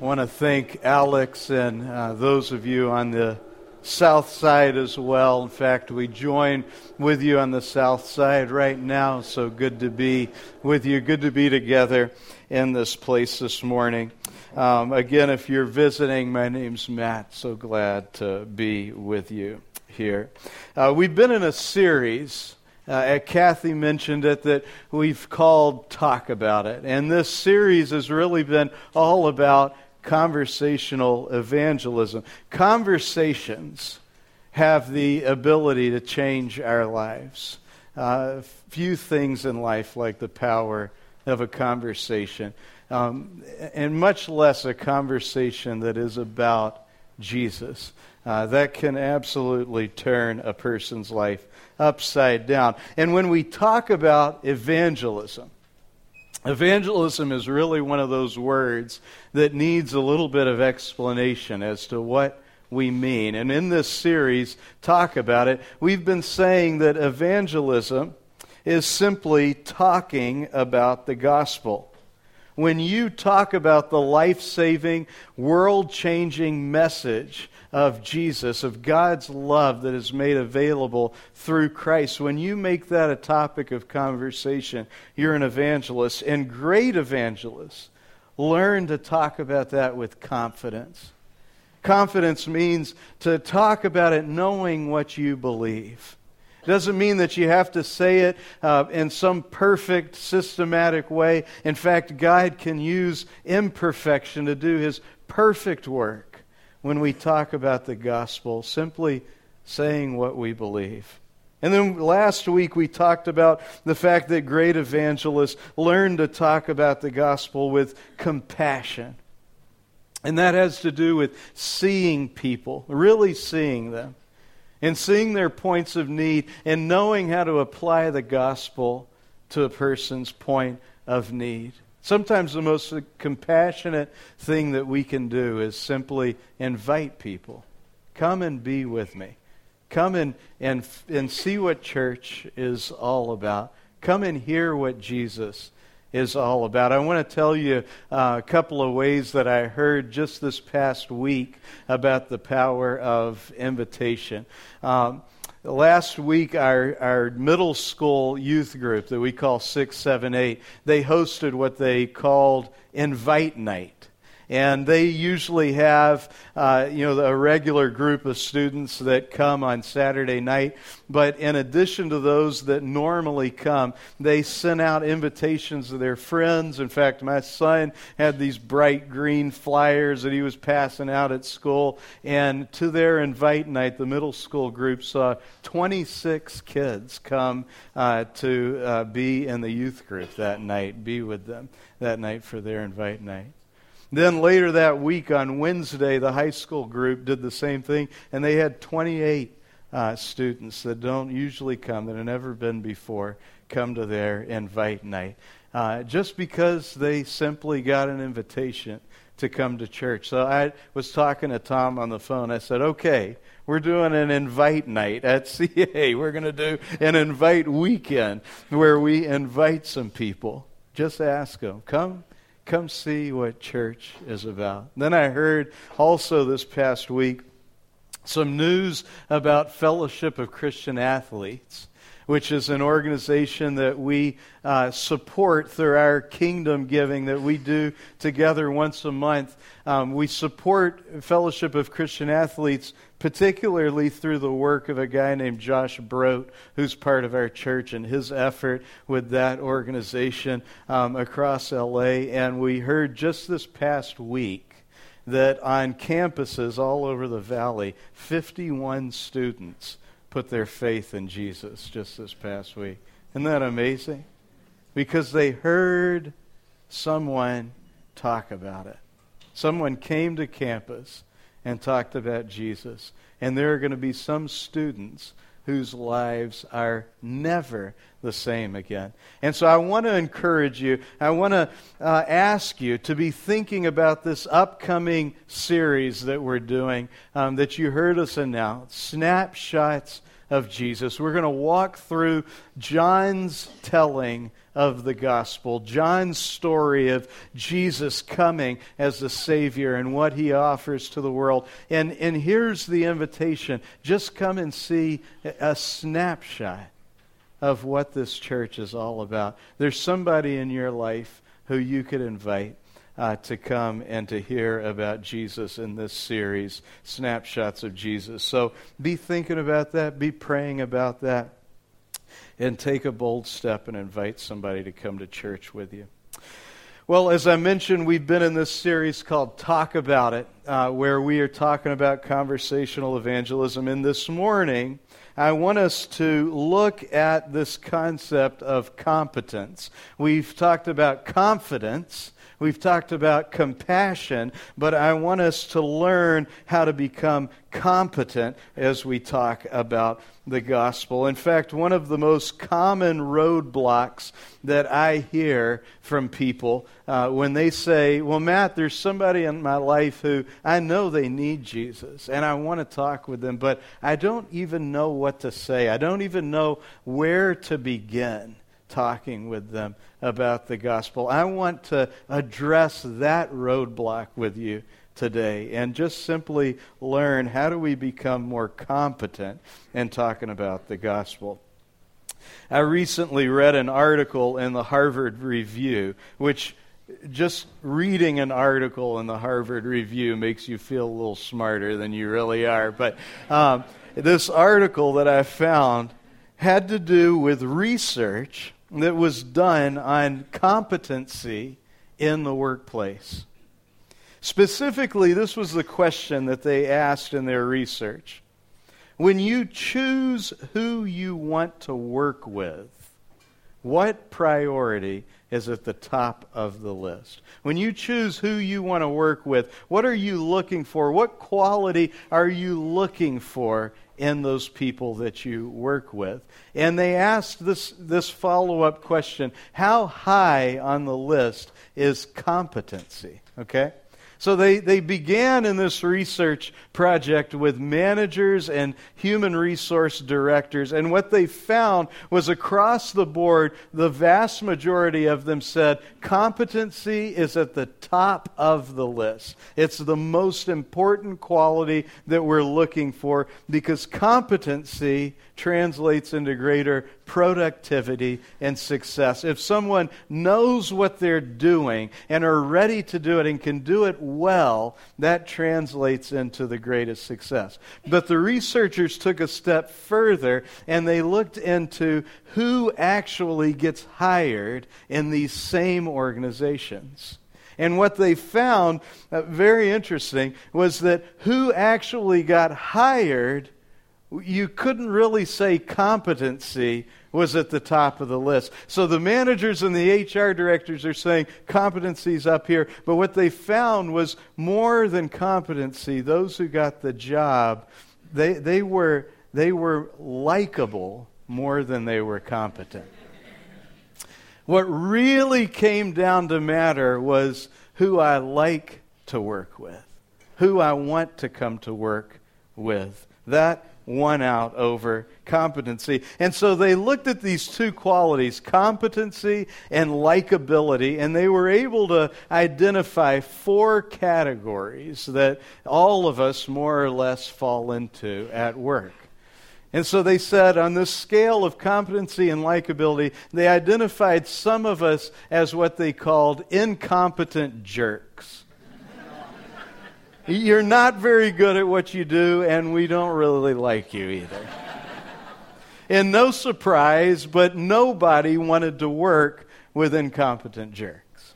I want to thank Alex and uh, those of you on the south side as well. In fact, we join with you on the south side right now. So good to be with you. Good to be together in this place this morning. Um, again, if you're visiting, my name's Matt. So glad to be with you here. Uh, we've been in a series. Uh, Kathy mentioned it that we've called Talk About It. And this series has really been all about conversational evangelism. Conversations have the ability to change our lives. Uh, few things in life like the power of a conversation, um, and much less a conversation that is about Jesus. Uh, that can absolutely turn a person's life upside down. And when we talk about evangelism, evangelism is really one of those words that needs a little bit of explanation as to what we mean. And in this series, Talk About It, we've been saying that evangelism is simply talking about the gospel. When you talk about the life saving, world changing message of Jesus, of God's love that is made available through Christ, when you make that a topic of conversation, you're an evangelist. And great evangelists learn to talk about that with confidence. Confidence means to talk about it knowing what you believe. Doesn't mean that you have to say it uh, in some perfect, systematic way. In fact, God can use imperfection to do his perfect work when we talk about the gospel, simply saying what we believe. And then last week we talked about the fact that great evangelists learn to talk about the gospel with compassion. And that has to do with seeing people, really seeing them, and seeing their points of need, and knowing how to apply the gospel to a person's point of need. Sometimes the most compassionate thing that we can do is simply invite people. Come and be with me. Come and, and, and see what church is all about. Come and hear what Jesus is all about. I want to tell you uh, a couple of ways that I heard just this past week about the power of invitation. Um, last week our, our middle school youth group that we call 678 they hosted what they called invite night and they usually have, uh, you know, a regular group of students that come on Saturday night. But in addition to those that normally come, they send out invitations to their friends. In fact, my son had these bright green flyers that he was passing out at school. And to their invite night, the middle school group saw 26 kids come uh, to uh, be in the youth group that night, be with them that night for their invite night. Then later that week on Wednesday, the high school group did the same thing, and they had 28 uh, students that don't usually come, that have never been before, come to their invite night. Uh, just because they simply got an invitation to come to church. So I was talking to Tom on the phone. I said, okay, we're doing an invite night at CA. We're going to do an invite weekend where we invite some people. Just ask them, come come see what church is about. Then I heard also this past week some news about Fellowship of Christian Athletes, which is an organization that we uh, support through our kingdom giving that we do together once a month. Um, we support Fellowship of Christian Athletes particularly through the work of a guy named Josh Broat, who's part of our church, and his effort with that organization um, across LA. And we heard just this past week that on campuses all over the valley, 51 students put their faith in Jesus just this past week. Isn't that amazing? Because they heard someone talk about it. Someone came to campus and talked about Jesus. And there are going to be some students whose lives are never the same again. And so I want to encourage you, I want to uh, ask you to be thinking about this upcoming series that we're doing um, that you heard us announce Snapshots of Jesus. We're going to walk through John's telling of the gospel, John's story of Jesus coming as the Savior and what he offers to the world. And, and here's the invitation just come and see a snapshot of what this church is all about. There's somebody in your life who you could invite uh, to come and to hear about Jesus in this series, Snapshots of Jesus. So be thinking about that, be praying about that, and take a bold step and invite somebody to come to church with you. Well, as I mentioned, we've been in this series called Talk About It, uh, where we are talking about conversational evangelism. And this morning, I want us to look at this concept of competence. We've talked about confidence We've talked about compassion, but I want us to learn how to become competent as we talk about the gospel. In fact, one of the most common roadblocks that I hear from people uh, when they say, Well, Matt, there's somebody in my life who I know they need Jesus, and I want to talk with them, but I don't even know what to say. I don't even know where to begin talking with them about the gospel. I want to address that roadblock with you today and just simply learn how do we become more competent in talking about the gospel. I recently read an article in the Harvard Review, which just reading an article in the Harvard Review makes you feel a little smarter than you really are. But um, this article that I found had to do with research that was done on competency in the workplace. Specifically, this was the question that they asked in their research. When you choose who you want to work with, what priority is at the top of the list? When you choose who you want to work with, what are you looking for? What quality are you looking for in those people that you work with. And they asked this, this follow up question How high on the list is competency? Okay? So they, they began in this research project with managers and human resource directors, and what they found was across the board, the vast majority of them said competency is at the top of the list. It's the most important quality that we're looking for because competency translates into greater productivity and success. If someone knows what they're doing and are ready to do it and can do it well, that translates into the greatest success. But the researchers took a step further and they looked into who actually gets hired in these same organizations. And what they found, uh, very interesting, was that who actually got hired you couldn't really say competency was at the top of the list. So the managers and the HR directors are saying competency's up here, but what they found was more than competency. Those who got the job, they, they were, they were likable more than they were competent. What really came down to matter was who I like to work with, who I want to come to work with. That won out over competency. And so they looked at these two qualities, competency and likability, and they were able to identify four categories that all of us more or less fall into at work. And so they said on this scale of competency and likability, they identified some of us as what they called incompetent jerks. You're not very good at what you do, and we don't really like you either. and no surprise, but nobody wanted to work with incompetent jerks.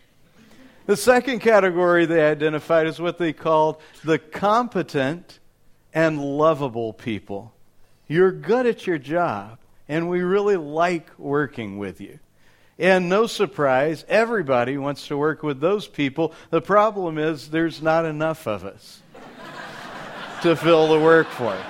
The second category they identified is what they called the competent and lovable people. You're good at your job, and we really like working with you. And no surprise, everybody wants to work with those people. The problem is there's not enough of us to fill the workforce.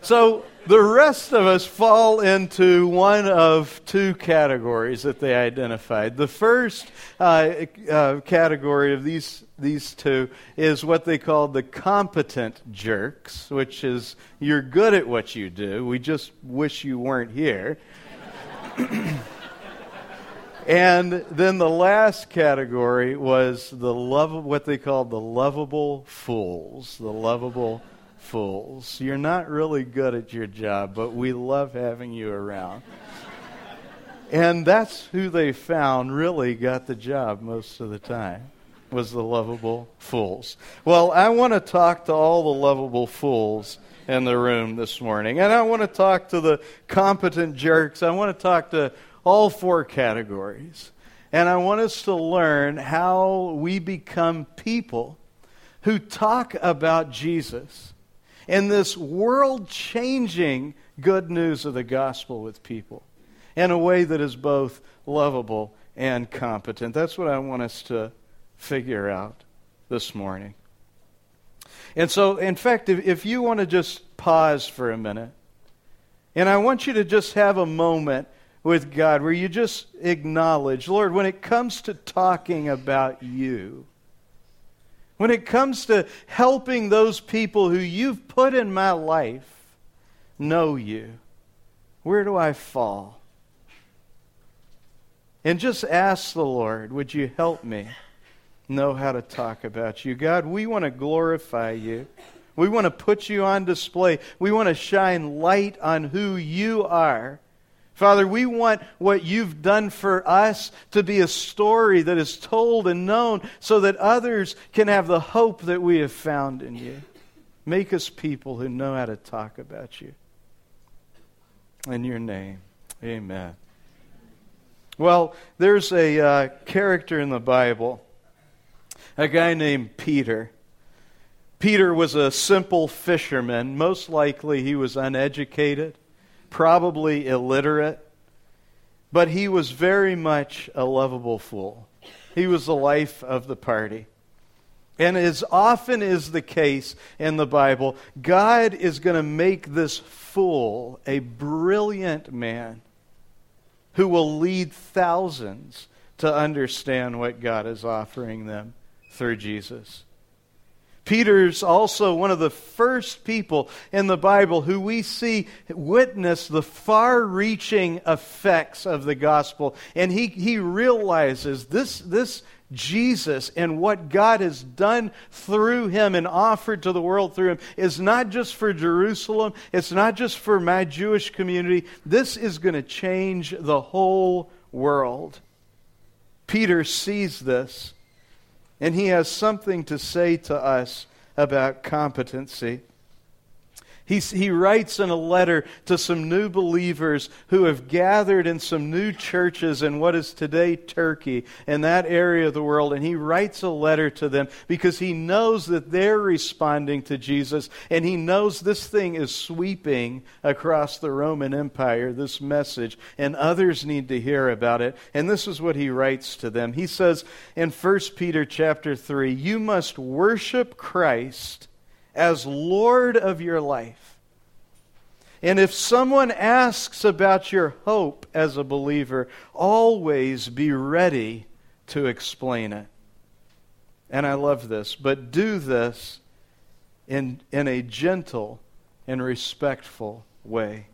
So the rest of us fall into one of two categories that they identified. The first uh, uh, category of these these two is what they call the competent jerks, which is you're good at what you do. We just wish you weren't here. and then the last category was the love what they called the lovable fools, the lovable fools. You're not really good at your job, but we love having you around. and that's who they found really got the job most of the time was the lovable fools. Well, I want to talk to all the lovable fools in the room this morning. And I want to talk to the competent jerks. I want to talk to all four categories. And I want us to learn how we become people who talk about Jesus and this world changing good news of the gospel with people in a way that is both lovable and competent. That's what I want us to figure out this morning. And so, in fact, if, if you want to just pause for a minute, and I want you to just have a moment with God where you just acknowledge, Lord, when it comes to talking about you, when it comes to helping those people who you've put in my life know you, where do I fall? And just ask the Lord, would you help me know how to talk about you? God, we want to glorify you. We want to put you on display. We want to shine light on who you are Father, we want what you've done for us to be a story that is told and known so that others can have the hope that we have found in you. Make us people who know how to talk about you. In your name, amen. Well, there's a uh, character in the Bible, a guy named Peter. Peter was a simple fisherman. Most likely he was uneducated probably illiterate, but he was very much a lovable fool. He was the life of the party. And as often is the case in the Bible, God is going to make this fool a brilliant man who will lead thousands to understand what God is offering them through Jesus. Peter's also one of the first people in the Bible who we see witness the far reaching effects of the gospel. And he, he realizes this, this Jesus and what God has done through him and offered to the world through him is not just for Jerusalem, it's not just for my Jewish community. This is going to change the whole world. Peter sees this and he has something to say to us about competency. He, he writes in a letter to some new believers who have gathered in some new churches in what is today Turkey, in that area of the world. And he writes a letter to them because he knows that they're responding to Jesus. And he knows this thing is sweeping across the Roman Empire, this message. And others need to hear about it. And this is what he writes to them. He says in 1 Peter chapter 3, You must worship Christ as Lord of your life. And if someone asks about your hope as a believer, always be ready to explain it. And I love this, but do this in, in a gentle and respectful way.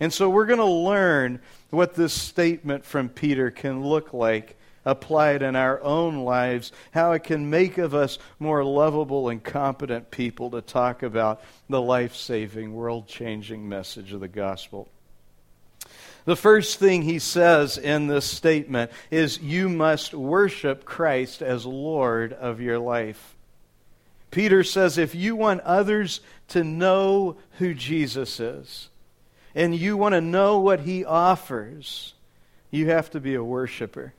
And so we're going to learn what this statement from Peter can look like applied in our own lives, how it can make of us more lovable and competent people to talk about the life saving, world changing message of the gospel. The first thing he says in this statement is you must worship Christ as Lord of your life. Peter says if you want others to know who Jesus is, and you want to know what he offers, you have to be a worshiper.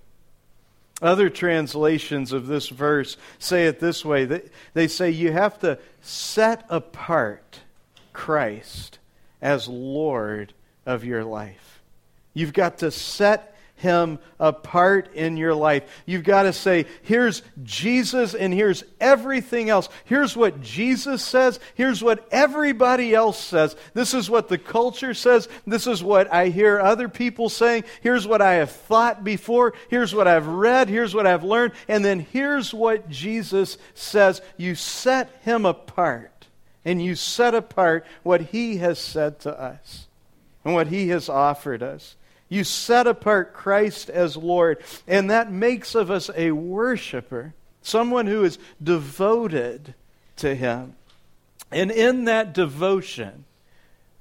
Other translations of this verse say it this way they, say you have to set apart Christ as Lord of your life. You've got to set him apart in your life. You've got to say, here's Jesus and here's everything else. Here's what Jesus says. Here's what everybody else says. This is what the culture says. This is what I hear other people saying. Here's what I have thought before. Here's what I've read. Here's what I've learned. And then here's what Jesus says. You set him apart and you set apart what he has said to us and what he has offered us. You set apart Christ as Lord, and that makes of us a worshiper, someone who is devoted to him. And in that devotion,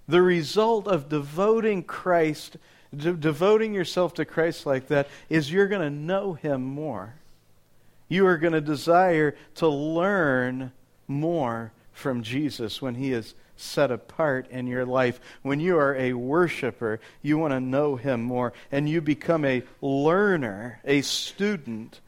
the result of devoting Christ, de- devoting yourself to Christ like that, is you're going to know him more. You are going to desire to learn more from Jesus when he is set apart in your life. When you are a worshiper, you want to know Him more, and you become a learner, a student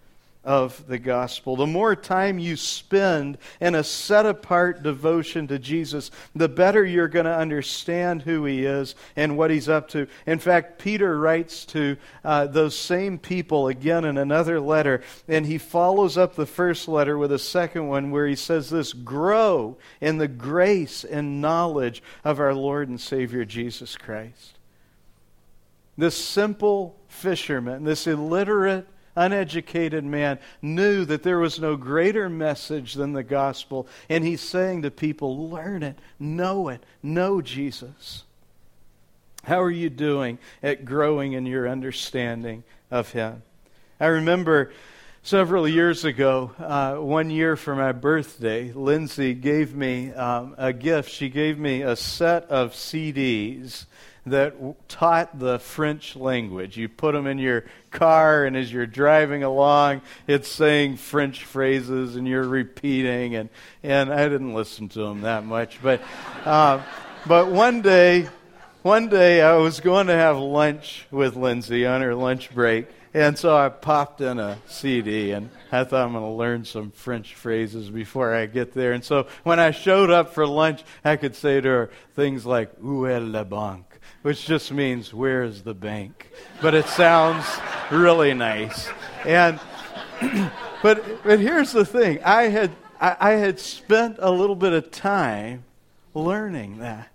of the gospel. The more time you spend in a set apart devotion to Jesus, the better you're going to understand who he is and what he's up to. In fact, Peter writes to uh, those same people again in another letter, and he follows up the first letter with a second one where he says this Grow in the grace and knowledge of our Lord and Savior Jesus Christ. This simple fisherman, this illiterate uneducated man knew that there was no greater message than the gospel. And he's saying to people, learn it, know it, know Jesus. How are you doing at growing in your understanding of him? I remember several years ago, uh, one year for my birthday, Lindsay gave me um, a gift. She gave me a set of CDs that taught the French language. You put them in your car, and as you're driving along, it's saying French phrases, and you're repeating. And, and I didn't listen to them that much, but uh, but one day, one day I was going to have lunch with Lindsay on her lunch break. And so I popped in a CD, and I thought I'm going to learn some French phrases before I get there. And so when I showed up for lunch, I could say to her things like, Où est la banque? Which just means where's the bank? But it sounds really nice. And but but here's the thing. I had I, I had spent a little bit of time learning that.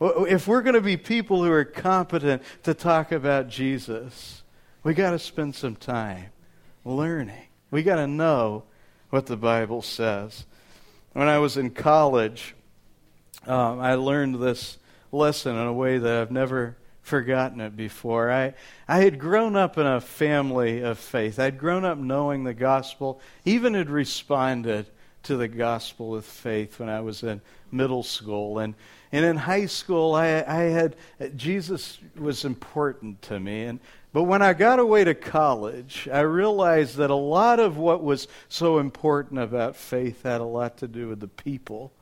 If we're going to be people who are competent to talk about Jesus, we got to spend some time learning. We got to know what the Bible says. When I was in college, um, I learned this lesson in a way that I've never forgotten it before. I, I had grown up in a family of faith. I'd grown up knowing the gospel, even had responded to the gospel with faith when I was in middle school. And, and in high school, I, I had, Jesus was important to me. And, but when I got away to college, I realized that a lot of what was so important about faith had a lot to do with the people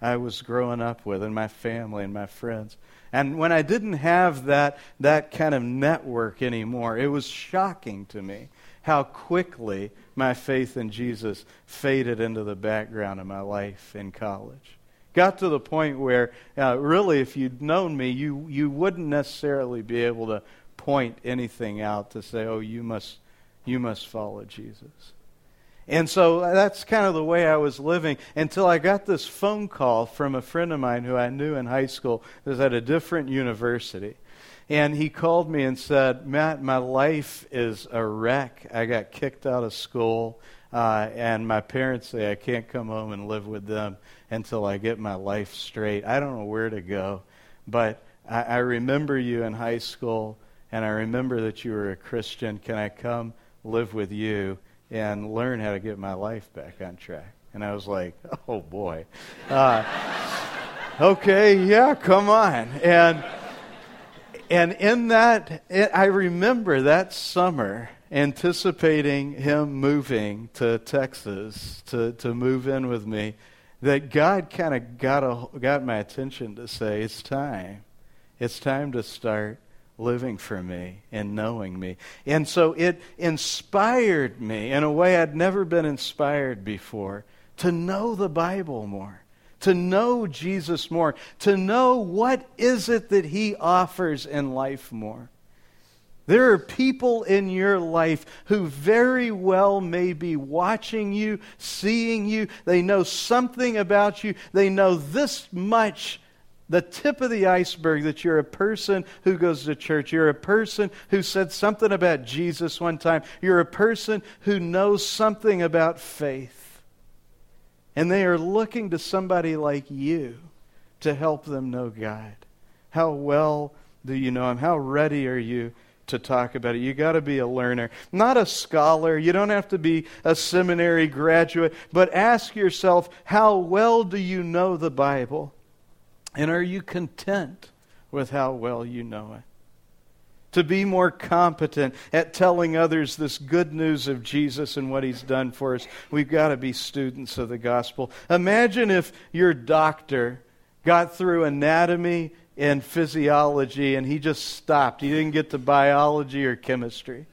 I was growing up with and my family and my friends. And when I didn't have that, that kind of network anymore, it was shocking to me how quickly my faith in Jesus faded into the background of my life in college. Got to the point where, uh, really, if you'd known me, you, you wouldn't necessarily be able to point anything out to say, oh, you must, you must follow Jesus. And so that's kind of the way I was living until I got this phone call from a friend of mine who I knew in high school was at a different university. And he called me and said, Matt, my life is a wreck. I got kicked out of school, uh, and my parents say I can't come home and live with them until I get my life straight. I don't know where to go, but I, I remember you in high school, and I remember that you were a Christian. Can I come live with you? And learn how to get my life back on track. And I was like, oh boy. Uh, okay, yeah, come on. And and in that, it, I remember that summer anticipating him moving to Texas to, to move in with me, that God kind of got, a, got my attention to say, it's time. It's time to start living for me and knowing me. And so it inspired me in a way I'd never been inspired before to know the Bible more, to know Jesus more, to know what is it that he offers in life more. There are people in your life who very well may be watching you, seeing you. They know something about you. They know this much, the tip of the iceberg, that you're a person who goes to church. You're a person who said something about Jesus one time. You're a person who knows something about faith. And they are looking to somebody like you to help them know God. How well do you know Him? How ready are you? to talk about it. You got to be a learner, not a scholar. You don't have to be a seminary graduate, but ask yourself, how well do you know the Bible? And are you content with how well you know it? To be more competent at telling others this good news of Jesus and what he's done for us, we've got to be students of the gospel. Imagine if your doctor got through anatomy and physiology and he just stopped. He didn't get to biology or chemistry.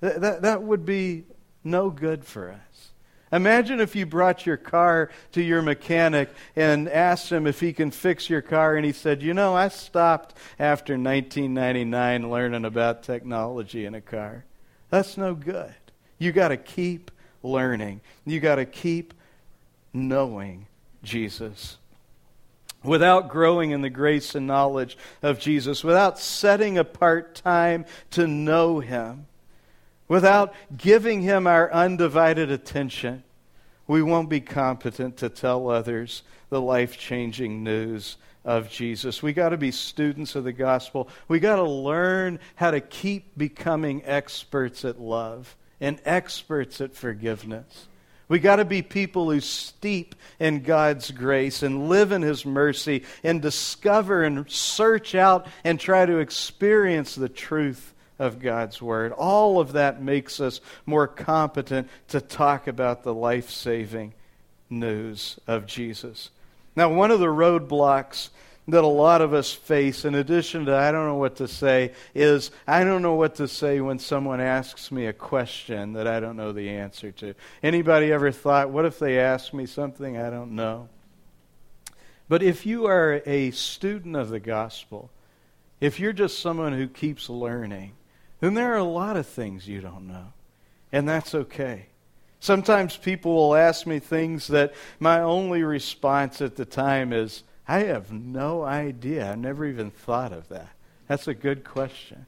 That, that, that would be no good for us. Imagine if you brought your car to your mechanic and asked him if he can fix your car, and he said, You know, I stopped after 1999 learning about technology in a car. That's no good. You got to keep learning, you got to keep knowing Jesus without growing in the grace and knowledge of Jesus, without setting apart time to know Him, without giving Him our undivided attention, we won't be competent to tell others the life changing news of Jesus. We got to be students of the gospel. We got to learn how to keep becoming experts at love and experts at forgiveness. We got to be people who steep in God's grace and live in His mercy and discover and search out and try to experience the truth of God's Word. All of that makes us more competent to talk about the life saving news of Jesus. Now, one of the roadblocks that a lot of us face, in addition to I don't know what to say, is I don't know what to say when someone asks me a question that I don't know the answer to. Anybody ever thought, what if they ask me something I don't know? But if you are a student of the gospel, if you're just someone who keeps learning, then there are a lot of things you don't know. And that's okay. Sometimes people will ask me things that my only response at the time is, I have no idea. I never even thought of that. That's a good question.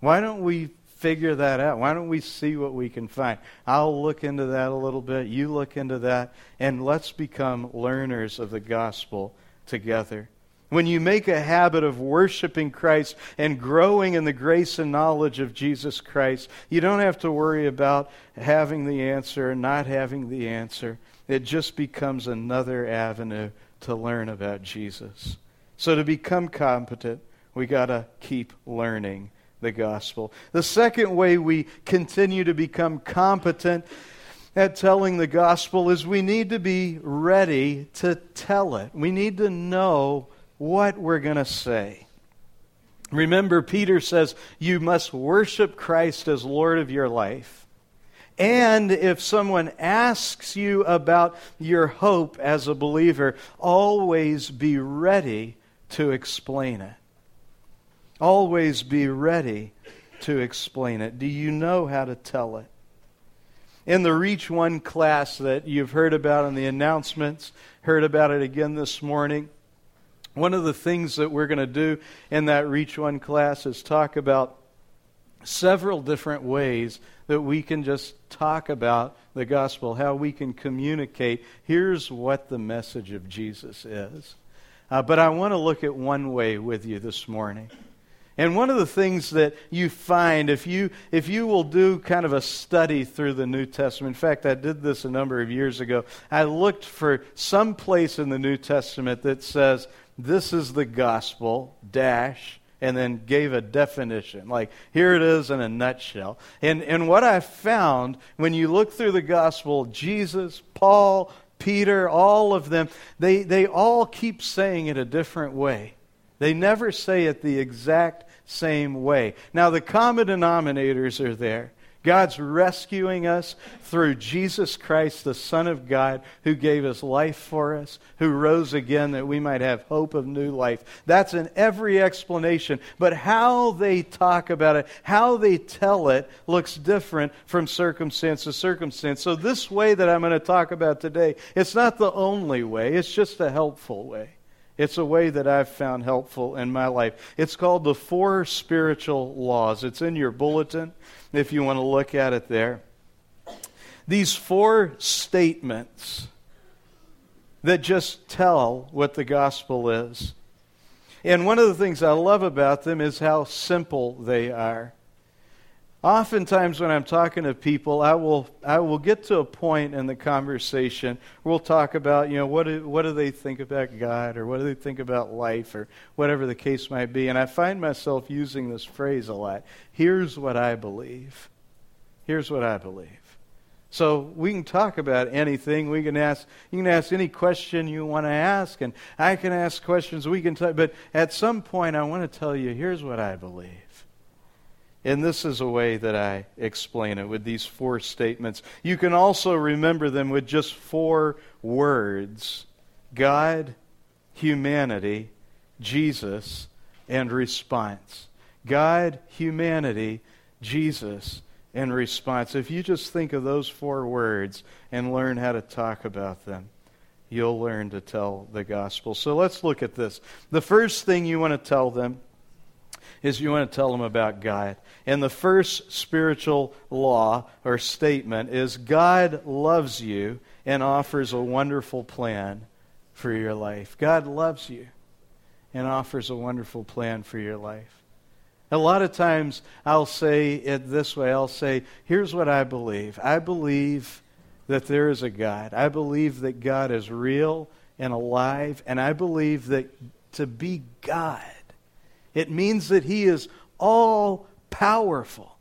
Why don't we figure that out? Why don't we see what we can find? I'll look into that a little bit. You look into that. And let's become learners of the gospel together. When you make a habit of worshiping Christ and growing in the grace and knowledge of Jesus Christ, you don't have to worry about having the answer and not having the answer. It just becomes another avenue to learn about Jesus. So, to become competent, we got to keep learning the gospel. The second way we continue to become competent at telling the gospel is we need to be ready to tell it. We need to know what we're going to say. Remember, Peter says you must worship Christ as Lord of your life. And if someone asks you about your hope as a believer, always be ready to explain it. Always be ready to explain it. Do you know how to tell it? In the Reach One class that you've heard about in the announcements, heard about it again this morning, one of the things that we're going to do in that Reach One class is talk about several different ways that we can just talk about the gospel, how we can communicate. Here's what the message of Jesus is. Uh, but I want to look at one way with you this morning. And one of the things that you find if you if you will do kind of a study through the New Testament. In fact, I did this a number of years ago. I looked for some place in the New Testament that says this is the gospel dash and then gave a definition. Like, here it is in a nutshell. And, and what I found when you look through the gospel, Jesus, Paul, Peter, all of them, they, they all keep saying it a different way. They never say it the exact same way. Now, the common denominators are there. God's rescuing us through Jesus Christ, the Son of God, who gave his life for us, who rose again that we might have hope of new life. That's in every explanation. But how they talk about it, how they tell it, looks different from circumstance to circumstance. So, this way that I'm going to talk about today, it's not the only way, it's just a helpful way. It's a way that I've found helpful in my life. It's called the Four Spiritual Laws. It's in your bulletin if you want to look at it there. These four statements that just tell what the gospel is. And one of the things I love about them is how simple they are. Oftentimes, when I'm talking to people, I will, I will get to a point in the conversation we'll talk about, you know, what do, what do they think about God or what do they think about life or whatever the case might be. And I find myself using this phrase a lot. Here's what I believe. Here's what I believe. So we can talk about anything. We can ask. You can ask any question you want to ask, and I can ask questions. We can talk. But at some point, I want to tell you. Here's what I believe. And this is a way that I explain it with these four statements. You can also remember them with just four words God, humanity, Jesus, and response. God, humanity, Jesus, and response. If you just think of those four words and learn how to talk about them, you'll learn to tell the gospel. So let's look at this. The first thing you want to tell them is you want to tell them about God. And the first spiritual law or statement is God loves you and offers a wonderful plan for your life. God loves you and offers a wonderful plan for your life. A lot of times I'll say it this way I'll say, here's what I believe. I believe that there is a God. I believe that God is real and alive, and I believe that to be God it means that He is all powerful.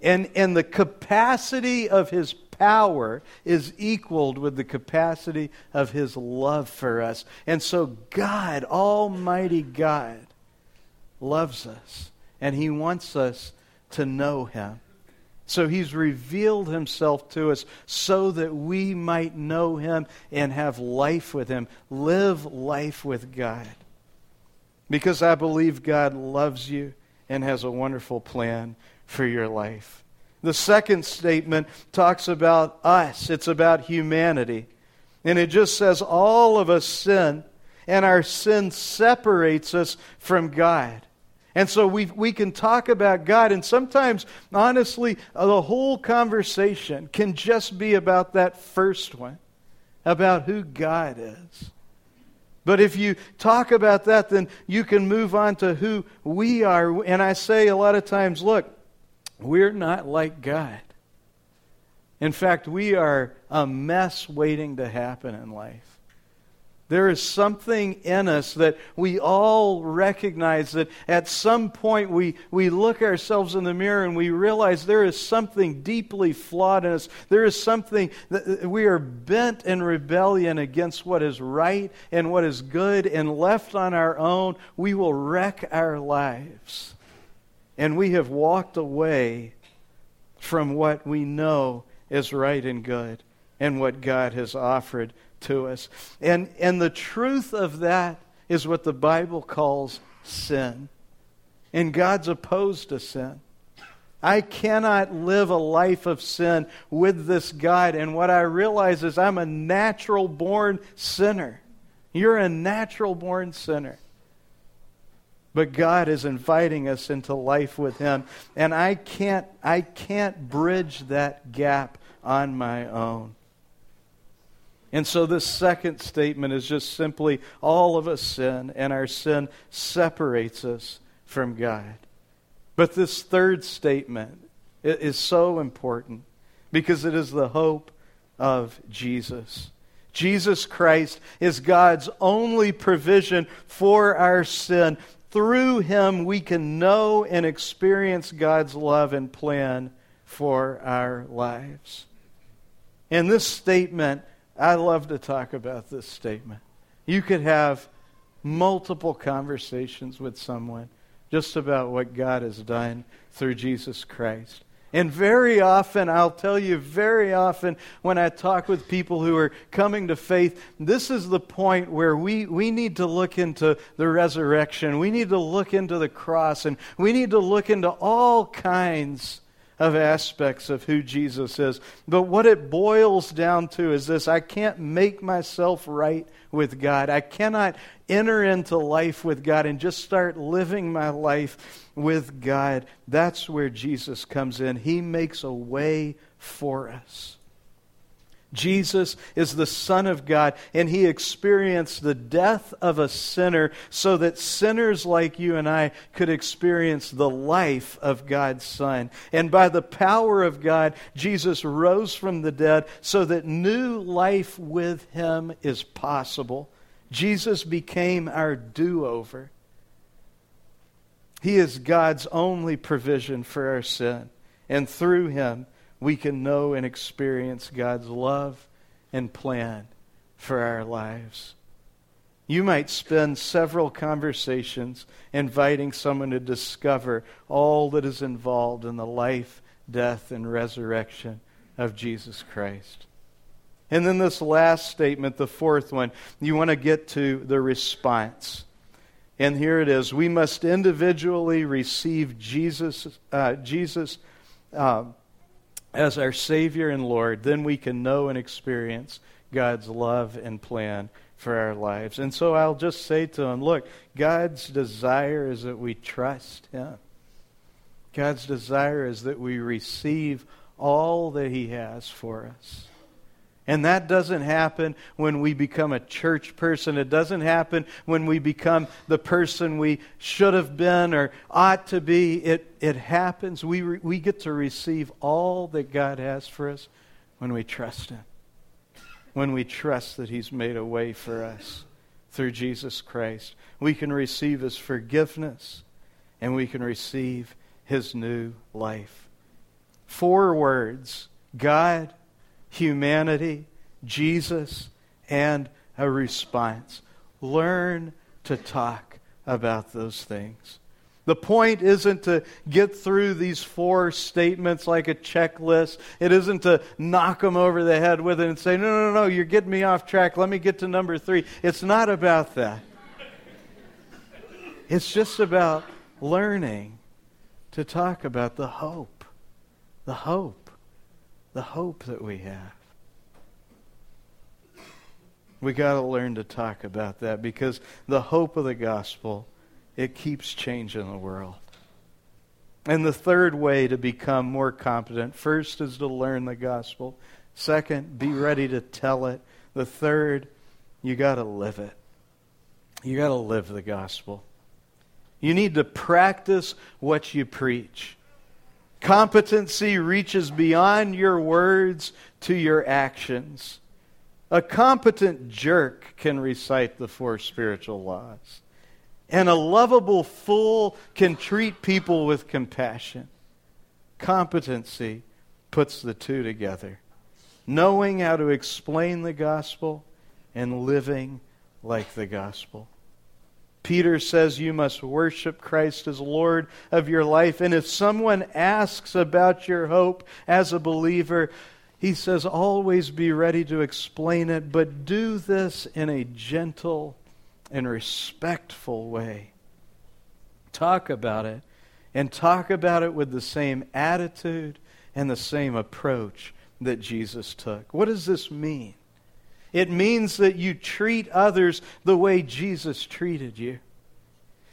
And, and the capacity of His power is equaled with the capacity of His love for us. And so, God, Almighty God, loves us. And He wants us to know Him. So he's revealed himself to us so that we might know him and have life with him, live life with God because I believe God loves you and has a wonderful plan for your life. The second statement talks about us, it's about humanity. And it just says all of us sin, and our sin separates us from God. And so we, we can talk about God, and sometimes, honestly, the whole conversation can just be about that first one, about who God is. But if you talk about that, then you can move on to who we are. And I say a lot of times, look, we're not like God. In fact, we are a mess waiting to happen in life. There is something in us that we all recognize that at some point we, we look ourselves in the mirror and we realize there is something deeply flawed in us. There is something that we are bent in rebellion against what is right and what is good, and left on our own, we will wreck our lives. And we have walked away from what we know is right and good and what God has offered to us. And, and the truth of that is what the Bible calls sin. And God's opposed to sin. I cannot live a life of sin with this God. And what I realize is I'm a natural born sinner. You're a natural born sinner. But God is inviting us into life with Him. And I can't, I can't bridge that gap on my own. And so, this second statement is just simply all of us sin, and our sin separates us from God. But this third statement is so important because it is the hope of Jesus. Jesus Christ is God's only provision for our sin. Through him, we can know and experience God's love and plan for our lives. And this statement I love to talk about this statement. You could have multiple conversations with someone just about what God has done through Jesus Christ. And very often, I'll tell you, very often when I talk with people who are coming to faith, this is the point where we, we need to look into the resurrection. We need to look into the cross. And we need to look into all kinds of aspects of who Jesus is. But what it boils down to is this I can't make myself right with God. I cannot enter into life with God and just start living my life with God. That's where Jesus comes in. He makes a way for us. Jesus is the Son of God, and he experienced the death of a sinner so that sinners like you and I could experience the life of God's Son. And by the power of God, Jesus rose from the dead so that new life with him is possible. Jesus became our do over. He is God's only provision for our sin, and through him, we can know and experience God's love and plan for our lives. You might spend several conversations inviting someone to discover all that is involved in the life, death, and resurrection of Jesus Christ. And then this last statement, the fourth one, you want to get to the response. And here it is. We must individually receive Jesus, uh, Jesus uh, as our Savior and Lord, then we can know and experience God's love and plan for our lives. And so I'll just say to him, look, God's desire is that we trust Him. God's desire is that we receive all that He has for us. And that doesn't happen when we become a church person. It doesn't happen when we become the person we should have been or ought to be. It, it happens. We, re, we get to receive all that God has for us when we trust Him. When we trust that He's made a way for us through Jesus Christ. We can receive His forgiveness and we can receive His new life. Four words God humanity, Jesus, and a response. Learn to talk about those things. The point isn't to get through these four statements like a checklist. It isn't to knock them over the head with it and say, no, no, no, you're getting me off track. Let me get to number three. It's not about that. It's just about learning to talk about the hope. The hope the hope that we have. We got to learn to talk about that because the hope of the gospel, it keeps changing the world. And the third way to become more competent first is to learn the gospel. Second, be ready to tell it. The third, you got to live it. You got to live the gospel. You need to practice what you preach. Competency reaches beyond your words to your actions. A competent jerk can recite the four spiritual laws. And a lovable fool can treat people with compassion. Competency puts the two together. Knowing how to explain the gospel and living like the gospel. Peter says you must worship Christ as Lord of your life. And if someone asks about your hope as a believer, he says always be ready to explain it, but do this in a gentle and respectful way. Talk about it, and talk about it with the same attitude and the same approach that Jesus took. What does this mean? It means that you treat others the way Jesus treated you.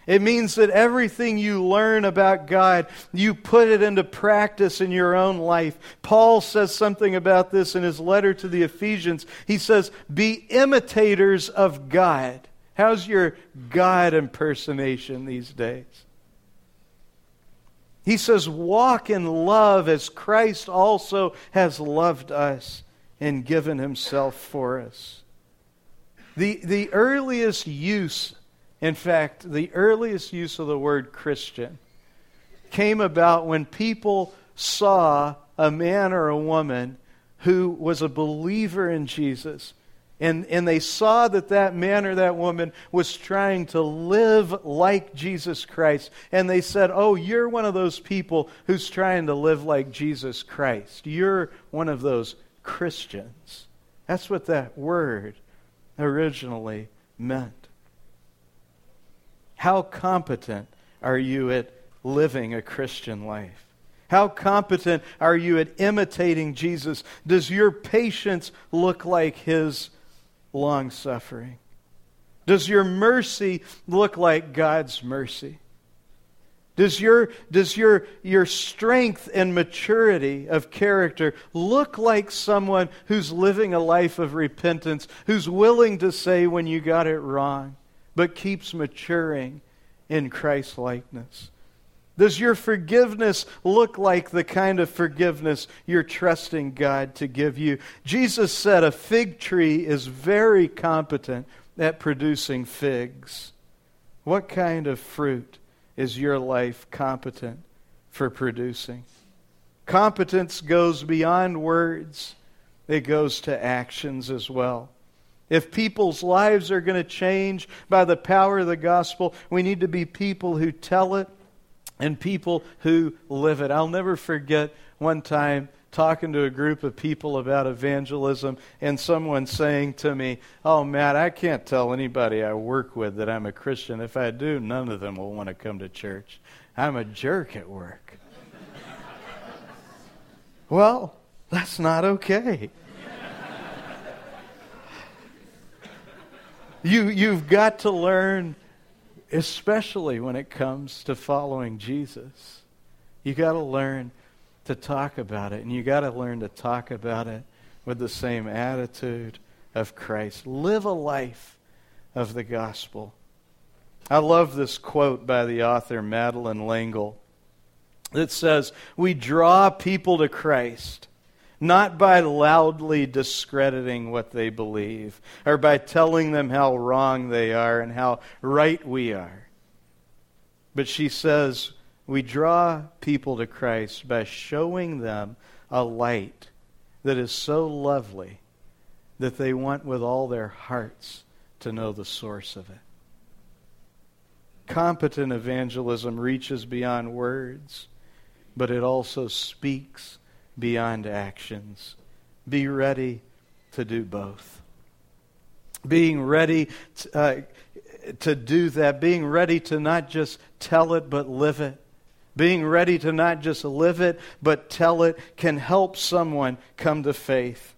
It means that everything you learn about God, you put it into practice in your own life. Paul says something about this in his letter to the Ephesians. He says, Be imitators of God. How's your God impersonation these days? He says, Walk in love as Christ also has loved us and given himself for us. The, the earliest use, in fact, the earliest use of the word Christian came about when people saw a man or a woman who was a believer in Jesus And, and they saw that that man or that woman was trying to live like Jesus Christ. And they said, Oh, you're one of those people who's trying to live like Jesus Christ. You're one of those Christians. That's what that word originally meant. How competent are you at living a Christian life? How competent are you at imitating Jesus? Does your patience look like his long suffering? Does your mercy look like God's mercy? Does your, does your, your strength and maturity of character look like someone who's living a life of repentance, who's willing to say when you got it wrong, but keeps maturing in Christ likeness? Does your forgiveness look like the kind of forgiveness you're trusting God to give you? Jesus said a fig tree is very competent at producing figs. What kind of fruit is your life competent for producing? Competence goes beyond words, it goes to actions as well. If people's lives are going to change by the power of the gospel, we need to be people who tell it and people who live it. I'll never forget one time talking to a group of people about evangelism and someone saying to me, Oh, Matt, I can't tell anybody I work with that I'm a Christian. If I do, none of them will want to come to church. I'm a jerk at work. well, that's not okay. you, you've got to learn especially when it comes to following Jesus. you've got to learn to talk about it, and you got to learn to talk about it with the same attitude of Christ. Live a life of the gospel. I love this quote by the author Madeleine L'Engle that says, We draw people to Christ not by loudly discrediting what they believe or by telling them how wrong they are and how right we are. But she says, we draw people to Christ by showing them a light that is so lovely that they want with all their hearts to know the source of it. Competent evangelism reaches beyond words, but it also speaks beyond actions. Be ready to do both. Being ready to, uh, to do that, being ready to not just tell it, but live it. Being ready to not just live it, but tell it can help someone come to faith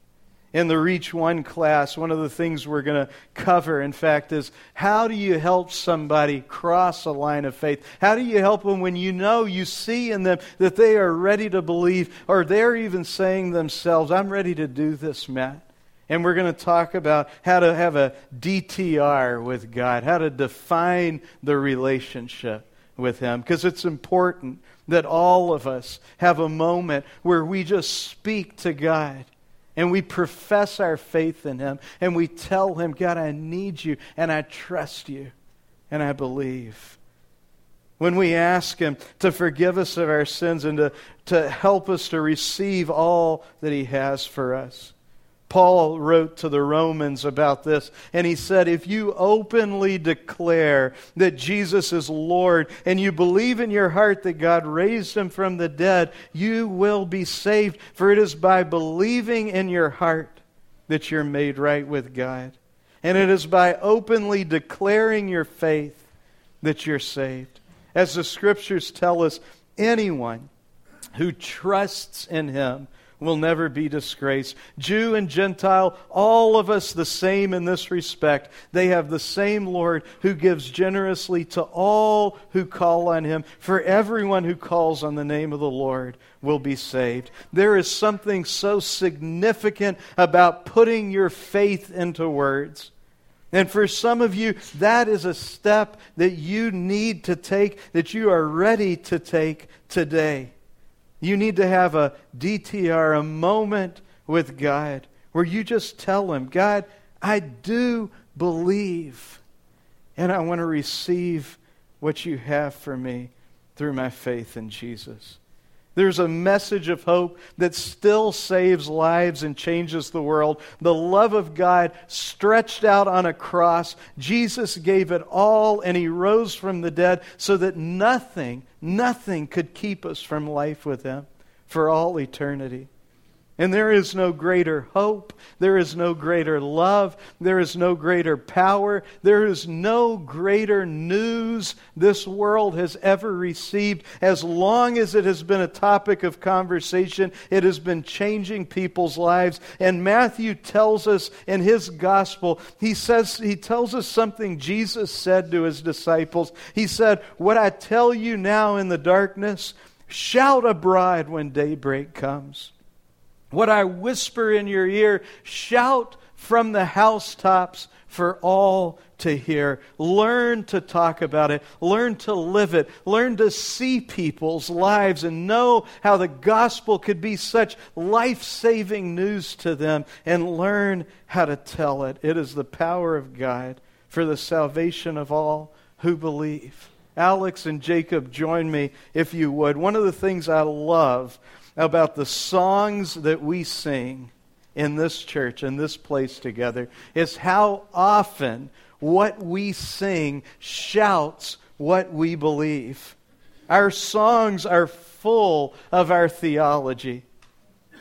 in the Reach One class, one of the things we're going to cover, in fact, is how do you help somebody cross a line of faith? How do you help them when you know, you see in them that they are ready to believe, or they're even saying themselves, I'm ready to do this, Matt? And we're going to talk about how to have a DTR with God, how to define the relationship with Him, because it's important that all of us have a moment where we just speak to God and we profess our faith in Him and we tell Him, God, I need you and I trust you and I believe. When we ask Him to forgive us of our sins and to, to help us to receive all that He has for us. Paul wrote to the Romans about this, and he said, If you openly declare that Jesus is Lord and you believe in your heart that God raised him from the dead, you will be saved. For it is by believing in your heart that you're made right with God. And it is by openly declaring your faith that you're saved. As the scriptures tell us, anyone who trusts in him will never be disgraced. Jew and Gentile, all of us the same in this respect. They have the same Lord who gives generously to all who call on him. For everyone who calls on the name of the Lord will be saved. There is something so significant about putting your faith into words. And for some of you, that is a step that you need to take, that you are ready to take today. You need to have a DTR, a moment with God, where you just tell Him, God, I do believe, and I want to receive what you have for me through my faith in Jesus. There's a message of hope that still saves lives and changes the world. The love of God stretched out on a cross. Jesus gave it all and he rose from the dead so that nothing, nothing could keep us from life with him for all eternity. And there is no greater hope. There is no greater love. There is no greater power. There is no greater news this world has ever received. As long as it has been a topic of conversation, it has been changing people's lives. And Matthew tells us in his gospel, he says, he tells us something Jesus said to his disciples. He said, What I tell you now in the darkness, shout abroad when daybreak comes. What I whisper in your ear, shout from the housetops for all to hear. Learn to talk about it. Learn to live it. Learn to see people's lives and know how the gospel could be such life saving news to them and learn how to tell it. It is the power of God for the salvation of all who believe. Alex and Jacob, join me if you would. One of the things I love about the songs that we sing in this church, in this place together, is how often what we sing shouts what we believe. Our songs are full of our theology.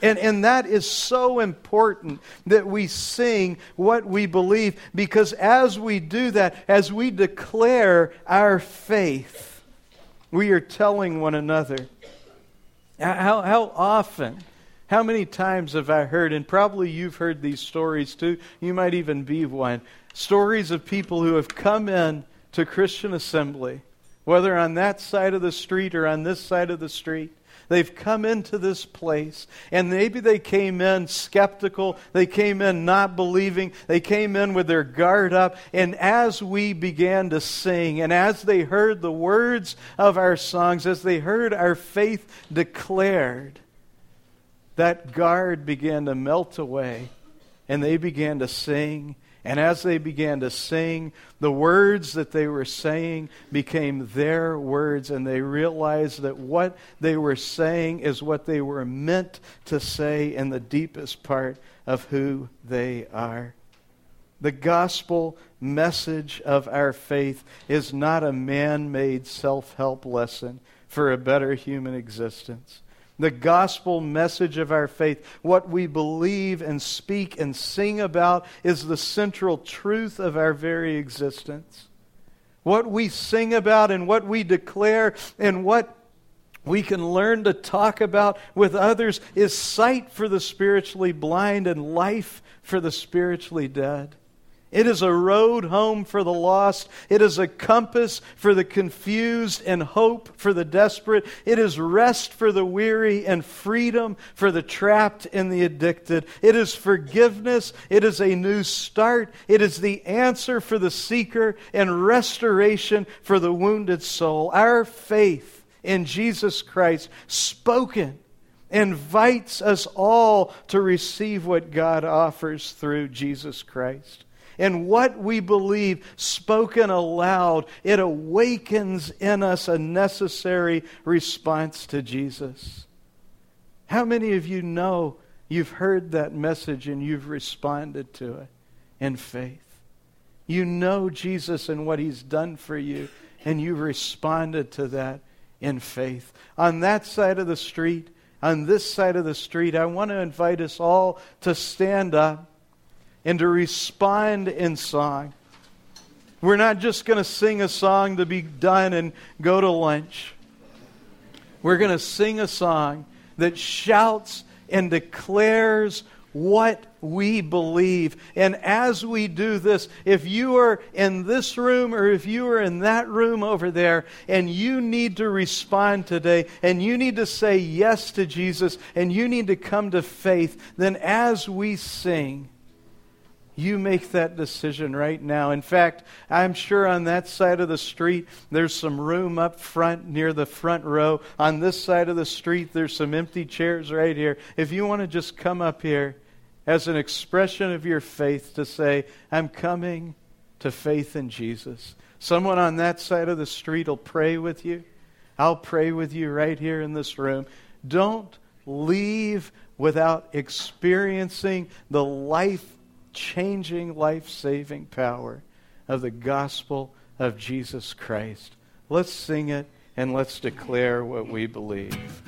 And, and that is so important that we sing what we believe because as we do that, as we declare our faith, we are telling one another how, how often, how many times have I heard, and probably you've heard these stories too, you might even be one, stories of people who have come in to Christian assembly, whether on that side of the street or on this side of the street, They've come into this place, and maybe they came in skeptical. They came in not believing. They came in with their guard up. And as we began to sing, and as they heard the words of our songs, as they heard our faith declared, that guard began to melt away, and they began to sing and as they began to sing, the words that they were saying became their words, and they realized that what they were saying is what they were meant to say in the deepest part of who they are. The gospel message of our faith is not a man made self help lesson for a better human existence the gospel message of our faith, what we believe and speak and sing about, is the central truth of our very existence. What we sing about and what we declare and what we can learn to talk about with others is sight for the spiritually blind and life for the spiritually dead. It is a road home for the lost. It is a compass for the confused and hope for the desperate. It is rest for the weary and freedom for the trapped and the addicted. It is forgiveness. It is a new start. It is the answer for the seeker and restoration for the wounded soul. Our faith in Jesus Christ, spoken, invites us all to receive what God offers through Jesus Christ and what we believe spoken aloud, it awakens in us a necessary response to Jesus. How many of you know you've heard that message and you've responded to it in faith? You know Jesus and what he's done for you, and you've responded to that in faith. On that side of the street, on this side of the street, I want to invite us all to stand up and to respond in song. We're not just going to sing a song to be done and go to lunch. We're going to sing a song that shouts and declares what we believe. And as we do this, if you are in this room or if you are in that room over there and you need to respond today and you need to say yes to Jesus and you need to come to faith, then as we sing, you make that decision right now. In fact, I'm sure on that side of the street, there's some room up front near the front row. On this side of the street, there's some empty chairs right here. If you want to just come up here as an expression of your faith to say, I'm coming to faith in Jesus, someone on that side of the street will pray with you. I'll pray with you right here in this room. Don't leave without experiencing the life changing, life saving power of the gospel of Jesus Christ. Let's sing it and let's declare what we believe.